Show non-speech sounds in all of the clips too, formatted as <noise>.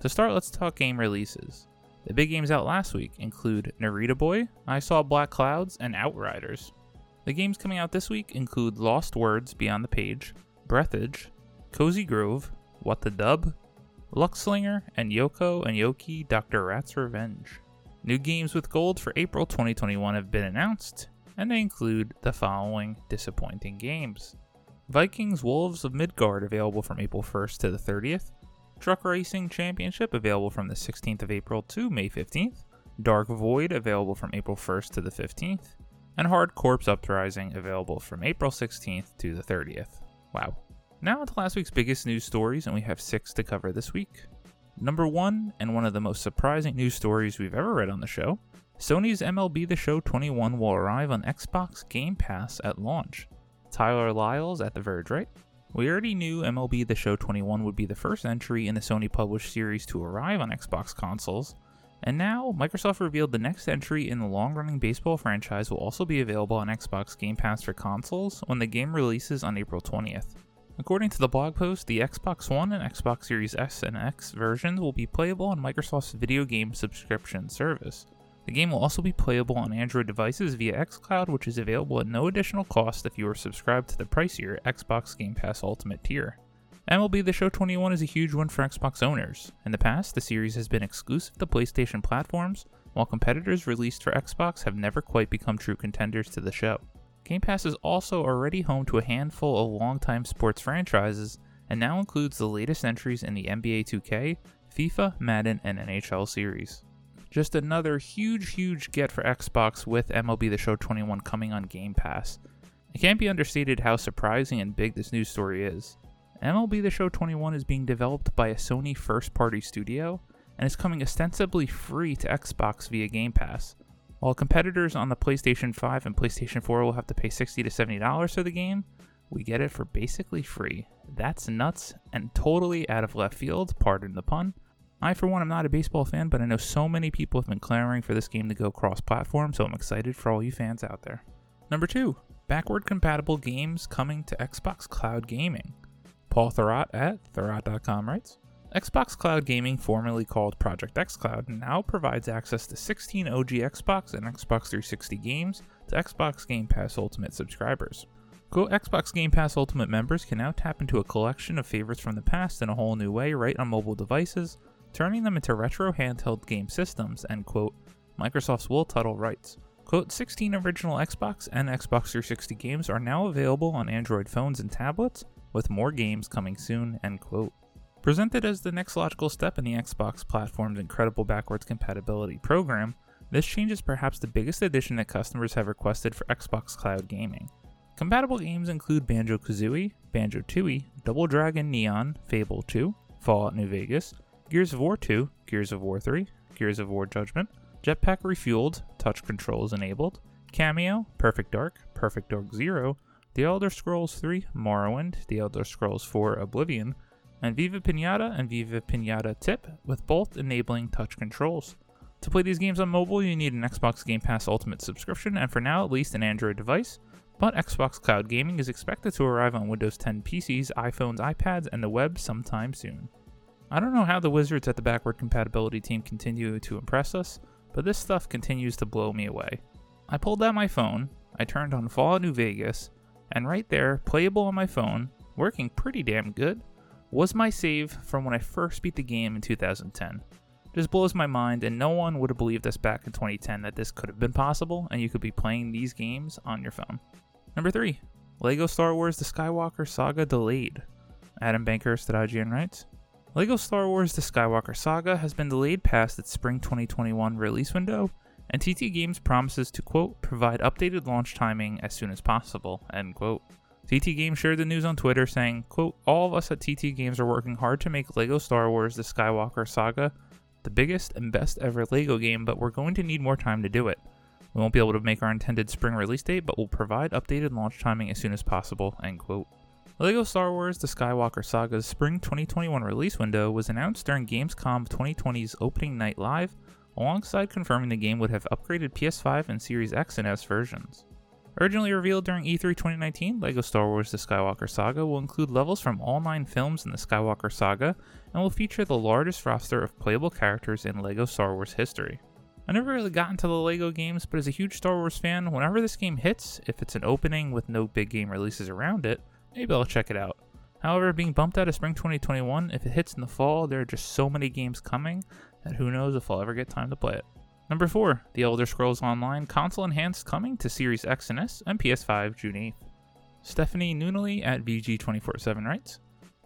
To start, let's talk game releases. The big games out last week include Narita Boy, I Saw Black Clouds, and Outriders. The games coming out this week include Lost Words Beyond the Page, Breathedge, Cozy Grove, What the Dub, Luckslinger, and Yoko and Yoki Dr. Rat's Revenge. New games with gold for April 2021 have been announced, and they include the following disappointing games Vikings Wolves of Midgard available from April 1st to the 30th, Truck Racing Championship available from the 16th of April to May 15th, Dark Void available from April 1st to the 15th, and Hard Corps Uprising available from April 16th to the 30th. Wow. Now to last week's biggest news stories, and we have six to cover this week. Number one, and one of the most surprising news stories we've ever read on the show Sony's MLB The Show 21 will arrive on Xbox Game Pass at launch. Taylor Lyles at The Verge, right? We already knew MLB The Show 21 would be the first entry in the Sony published series to arrive on Xbox consoles, and now Microsoft revealed the next entry in the long running baseball franchise will also be available on Xbox Game Pass for consoles when the game releases on April 20th. According to the blog post, the Xbox One and Xbox Series S and X versions will be playable on Microsoft's video game subscription service. The game will also be playable on Android devices via xCloud, which is available at no additional cost if you are subscribed to the pricier Xbox Game Pass Ultimate tier. MLB The Show 21 is a huge win for Xbox owners. In the past, the series has been exclusive to PlayStation platforms, while competitors released for Xbox have never quite become true contenders to the show. Game Pass is also already home to a handful of longtime sports franchises and now includes the latest entries in the NBA 2K, FIFA, Madden, and NHL series. Just another huge, huge get for Xbox with MLB The Show 21 coming on Game Pass. It can't be understated how surprising and big this news story is. MLB The Show 21 is being developed by a Sony first party studio and is coming ostensibly free to Xbox via Game Pass. While competitors on the PlayStation 5 and PlayStation 4 will have to pay 60 to $70 for the game, we get it for basically free. That's nuts and totally out of left field, pardon the pun, I, for one, am not a baseball fan, but I know so many people have been clamoring for this game to go cross platform, so I'm excited for all you fans out there. Number 2. Backward compatible games coming to Xbox Cloud Gaming. Paul Thurrott at Thurrott.com writes Xbox Cloud Gaming, formerly called Project xCloud, now provides access to 16 OG Xbox and Xbox 360 games to Xbox Game Pass Ultimate subscribers. Quote, Xbox Game Pass Ultimate members can now tap into a collection of favorites from the past in a whole new way right on mobile devices, turning them into retro handheld game systems, end quote, Microsoft's Will Tuttle writes. Quote, 16 original Xbox and Xbox 360 games are now available on Android phones and tablets, with more games coming soon, end quote. Presented as the next logical step in the Xbox platform's incredible backwards compatibility program, this change is perhaps the biggest addition that customers have requested for Xbox Cloud Gaming. Compatible games include Banjo Kazooie, Banjo Tooie, Double Dragon Neon, Fable 2, Fallout New Vegas, Gears of War 2, Gears of War 3, Gears of War Judgment, Jetpack Refueled, touch controls enabled, Kameo, Perfect Dark, Perfect Dark Zero, The Elder Scrolls 3, Morrowind, The Elder Scrolls 4, Oblivion, and Viva Pinata and Viva Pinata Tip, with both enabling touch controls. To play these games on mobile, you need an Xbox Game Pass Ultimate subscription, and for now, at least an Android device. But Xbox Cloud Gaming is expected to arrive on Windows 10 PCs, iPhones, iPads, and the web sometime soon. I don't know how the wizards at the backward compatibility team continue to impress us, but this stuff continues to blow me away. I pulled out my phone, I turned on Fallout New Vegas, and right there, playable on my phone, working pretty damn good, was my save from when I first beat the game in 2010. Just blows my mind, and no one would have believed us back in 2010 that this could have been possible and you could be playing these games on your phone. Number 3. LEGO Star Wars The Skywalker Saga Delayed. Adam Bankhurst at IGN writes LEGO Star Wars The Skywalker Saga has been delayed past its spring 2021 release window, and TT Games promises to, quote, provide updated launch timing as soon as possible, end quote. TT Games shared the news on Twitter saying, quote, all of us at TT Games are working hard to make LEGO Star Wars The Skywalker Saga the biggest and best ever LEGO game, but we're going to need more time to do it. We won't be able to make our intended spring release date, but we'll provide updated launch timing as soon as possible. End quote. LEGO Star Wars The Skywalker Saga's spring 2021 release window was announced during Gamescom 2020's opening night live, alongside confirming the game would have upgraded PS5 and Series X and S versions. Originally revealed during E3 2019, LEGO Star Wars The Skywalker Saga will include levels from all nine films in the Skywalker Saga and will feature the largest roster of playable characters in LEGO Star Wars history. I never really got into the LEGO games, but as a huge Star Wars fan, whenever this game hits, if it's an opening with no big game releases around it, maybe I'll check it out. However, being bumped out of spring 2021, if it hits in the fall, there are just so many games coming that who knows if I'll ever get time to play it. Number 4, The Elder Scrolls Online console enhanced coming to Series X and S and PS5 June 8th. Stephany Nunneley at VG247 writes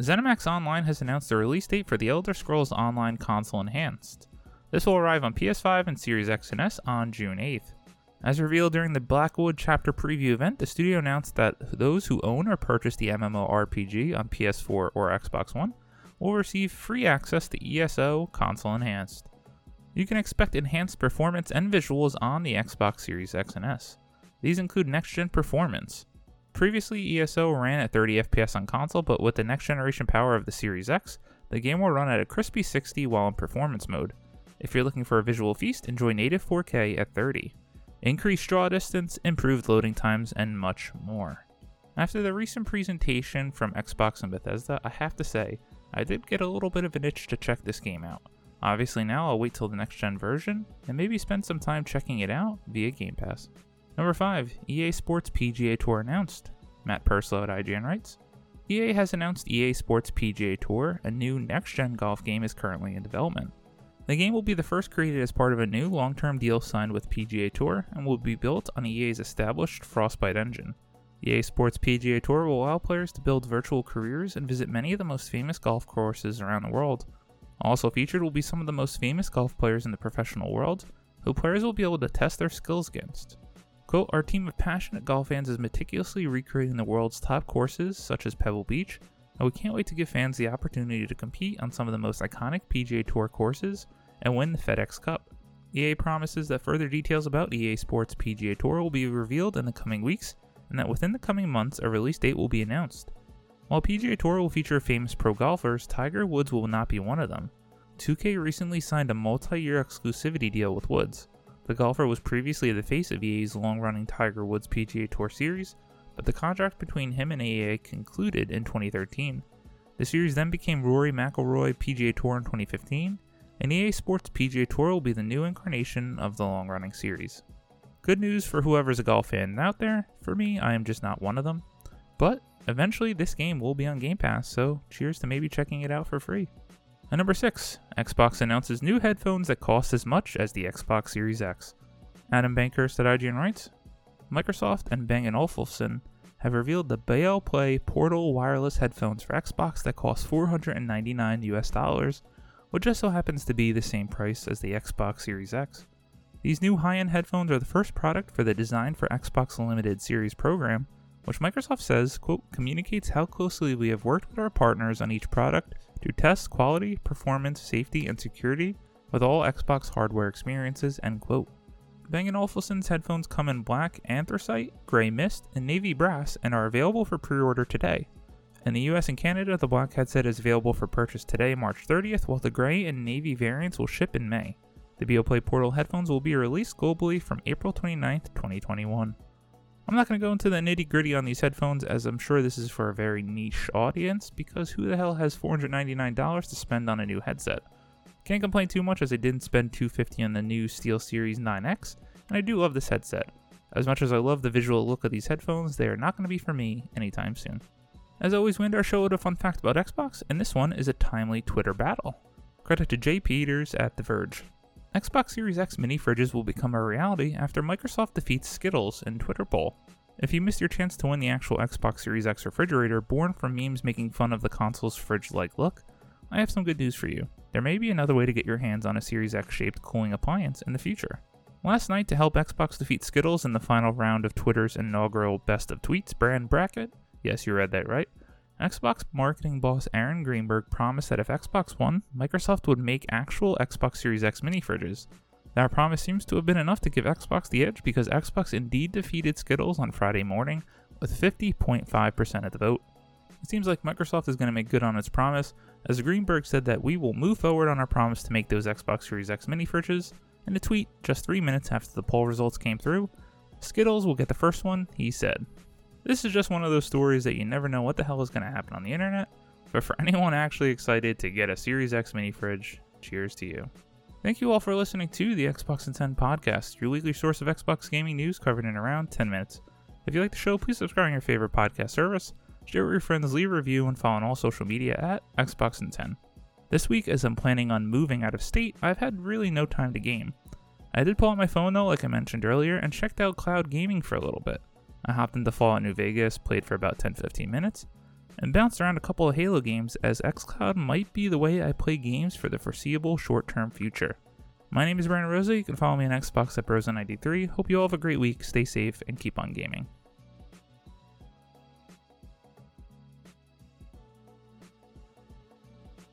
ZeniMax Online has announced the release date for The Elder Scrolls Online console enhanced. This will arrive on PS5 and Series X and S on June 8th. As revealed during the Blackwood chapter preview event, the studio announced that those who own or purchase the MMORPG on PS4 or Xbox One will receive free access to ESO Console Enhanced you can expect enhanced performance and visuals on the Xbox Series X and S. These include next gen performance. Previously, ESO ran at 30 FPS on console, but with the next generation power of the Series X, the game will run at a crispy 60 while in performance mode. If you're looking for a visual feast, enjoy native 4K at 30. Increased draw distance, improved loading times, and much more. After the recent presentation from Xbox and Bethesda, I have to say, I did get a little bit of an itch to check this game out. Obviously, now I'll wait till the next gen version and maybe spend some time checking it out via Game Pass. Number 5, EA Sports PGA Tour announced. Matt Purslow at IGN writes EA has announced EA Sports PGA Tour, a new next gen golf game is currently in development. The game will be the first created as part of a new long term deal signed with PGA Tour and will be built on EA's established Frostbite engine. EA Sports PGA Tour will allow players to build virtual careers and visit many of the most famous golf courses around the world. Also featured will be some of the most famous golf players in the professional world, who players will be able to test their skills against. Quote, Our team of passionate golf fans is meticulously recreating the world's top courses, such as Pebble Beach, and we can't wait to give fans the opportunity to compete on some of the most iconic PGA Tour courses and win the FedEx Cup. EA promises that further details about EA Sports PGA Tour will be revealed in the coming weeks, and that within the coming months, a release date will be announced. While PGA Tour will feature famous pro golfers, Tiger Woods will not be one of them. 2K recently signed a multi year exclusivity deal with Woods. The golfer was previously the face of EA's long running Tiger Woods PGA Tour series, but the contract between him and EA concluded in 2013. The series then became Rory McIlroy PGA Tour in 2015, and EA Sports PGA Tour will be the new incarnation of the long running series. Good news for whoever's a golf fan out there. For me, I am just not one of them. But Eventually, this game will be on Game Pass, so cheers to maybe checking it out for free. And number 6, Xbox announces new headphones that cost as much as the Xbox Series X. Adam Bankhurst at IGN writes Microsoft and Bang & Olufsen have revealed the Beoplay portal wireless headphones for Xbox that cost 499 US dollars, which just so happens to be the same price as the Xbox Series X. These new high end headphones are the first product for the Design for Xbox Limited series program, which Microsoft says, quote, communicates how closely we have worked with our partners on each product to test quality, performance, safety, and security with all Xbox hardware experiences, end quote. Bang & Olufsen's headphones come in black anthracite, gray mist, and navy brass and are available for pre-order today. In the US and Canada, the black headset is available for purchase today, March 30th, while the gray and navy variants will ship in May. The Beoplay Portal headphones will be released globally from April 29th, 2021. I'm not going to go into the nitty gritty on these headphones as I'm sure this is for a very niche audience because who the hell has $499 to spend on a new headset? Can't complain too much as I didn't spend 250 on the new SteelSeries 9X, and I do love this headset. As much as I love the visual look of these headphones, they are not going to be for me anytime soon. As always, we end our show with a fun fact about Xbox, and this one is a timely Twitter battle. Credit to Jay Peters at The Verge. Xbox Series X mini fridges will become a reality after Microsoft defeats Skittles in Twitter poll. If you missed your chance to win the actual Xbox Series X refrigerator born from memes making fun of the console's fridge like look, I have some good news for you. There may be another way to get your hands on a Series X shaped cooling appliance in the future. Last night, to help Xbox defeat Skittles in the final round of Twitter's inaugural Best of Tweets brand bracket, yes, you read that right, Xbox marketing boss Aaron Greenberg promised that if Xbox won, Microsoft would make actual Xbox Series X mini fridges. That promise seems to have been enough to give Xbox the edge because Xbox indeed defeated Skittles on Friday morning with 50.5% of the vote. It seems like Microsoft is going to make good on its promise, as Greenberg said that we will move forward on our promise to make those Xbox Series X mini fridges. In a tweet just three minutes after the poll results came through, Skittles will get the first one, he said. This is just one of those stories that you never know what the hell is going to happen on the internet, but for <laughs> anyone actually excited to get a Series X mini fridge, cheers to you. Thank you all for listening to the Xbox in 10 podcast, your weekly source of Xbox gaming news covered in around 10 minutes. If you like the show, please subscribe on your favorite podcast service, share with your friends, leave a review, and follow on all social media at Xbox in 10. This week, as I'm planning on moving out of state, I've had really no time to game. I did pull out my phone though, like I mentioned earlier, and checked out cloud gaming for a little bit. I hopped into Fallout New Vegas, played for about 10 15 minutes, and bounced around a couple of Halo games as xCloud might be the way I play games for the foreseeable short term future. My name is Brandon Rosa. You can follow me on Xbox at Brosa93. Hope you all have a great week, stay safe, and keep on gaming.